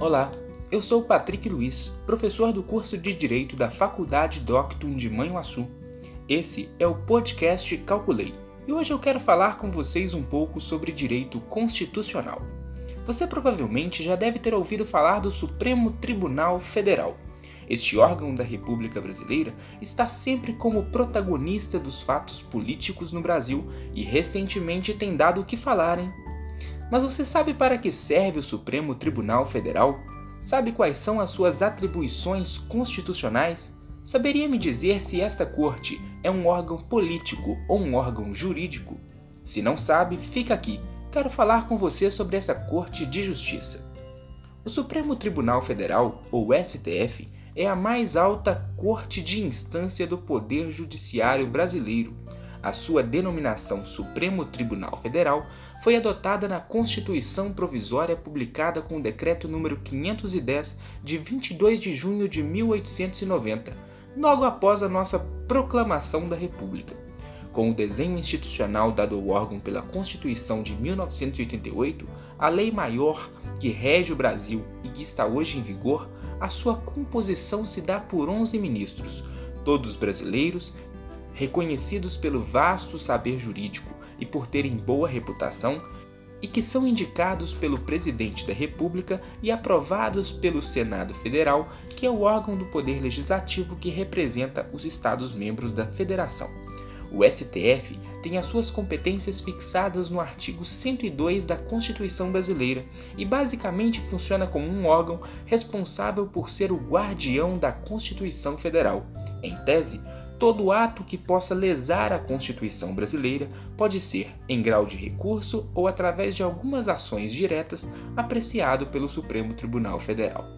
Olá, eu sou Patrick Luiz, professor do curso de Direito da Faculdade Doctum de Manhuaçu. Esse é o podcast Calculei e hoje eu quero falar com vocês um pouco sobre direito constitucional. Você provavelmente já deve ter ouvido falar do Supremo Tribunal Federal. Este órgão da República Brasileira está sempre como protagonista dos fatos políticos no Brasil e recentemente tem dado o que falar, hein? Mas você sabe para que serve o Supremo Tribunal Federal? Sabe quais são as suas atribuições constitucionais? Saberia me dizer se esta corte é um órgão político ou um órgão jurídico? Se não sabe, fica aqui. Quero falar com você sobre essa Corte de Justiça. O Supremo Tribunal Federal, ou STF, é a mais alta corte de instância do Poder Judiciário brasileiro a sua denominação Supremo Tribunal Federal foi adotada na Constituição Provisória publicada com o Decreto número 510 de 22 de junho de 1890, logo após a nossa proclamação da República. Com o desenho institucional dado ao órgão pela Constituição de 1988, a lei maior que rege o Brasil e que está hoje em vigor, a sua composição se dá por 11 ministros, todos brasileiros, reconhecidos pelo vasto saber jurídico e por terem boa reputação, e que são indicados pelo Presidente da República e aprovados pelo Senado Federal, que é o órgão do Poder Legislativo que representa os Estados-membros da Federação. O STF tem as suas competências fixadas no artigo 102 da Constituição Brasileira e basicamente funciona como um órgão responsável por ser o guardião da Constituição Federal. Em tese, Todo ato que possa lesar a Constituição brasileira pode ser, em grau de recurso ou através de algumas ações diretas, apreciado pelo Supremo Tribunal Federal.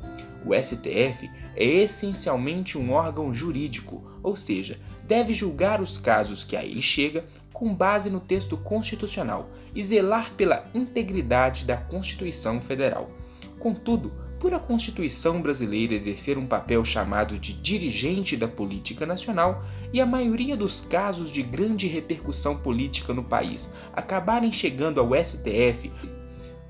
O STF é essencialmente um órgão jurídico, ou seja, deve julgar os casos que a ele chega com base no texto constitucional e zelar pela integridade da Constituição Federal. Contudo, por a Constituição brasileira exercer um papel chamado de dirigente da política nacional e a maioria dos casos de grande repercussão política no país acabarem chegando ao STF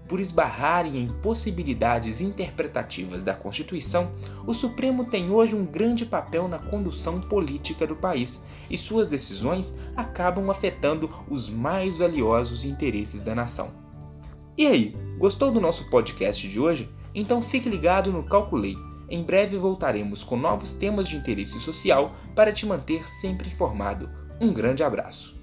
por esbarrarem em possibilidades interpretativas da Constituição, o Supremo tem hoje um grande papel na condução política do país e suas decisões acabam afetando os mais valiosos interesses da nação. E aí, gostou do nosso podcast de hoje? Então fique ligado no Calculei. Em breve voltaremos com novos temas de interesse social para te manter sempre informado. Um grande abraço.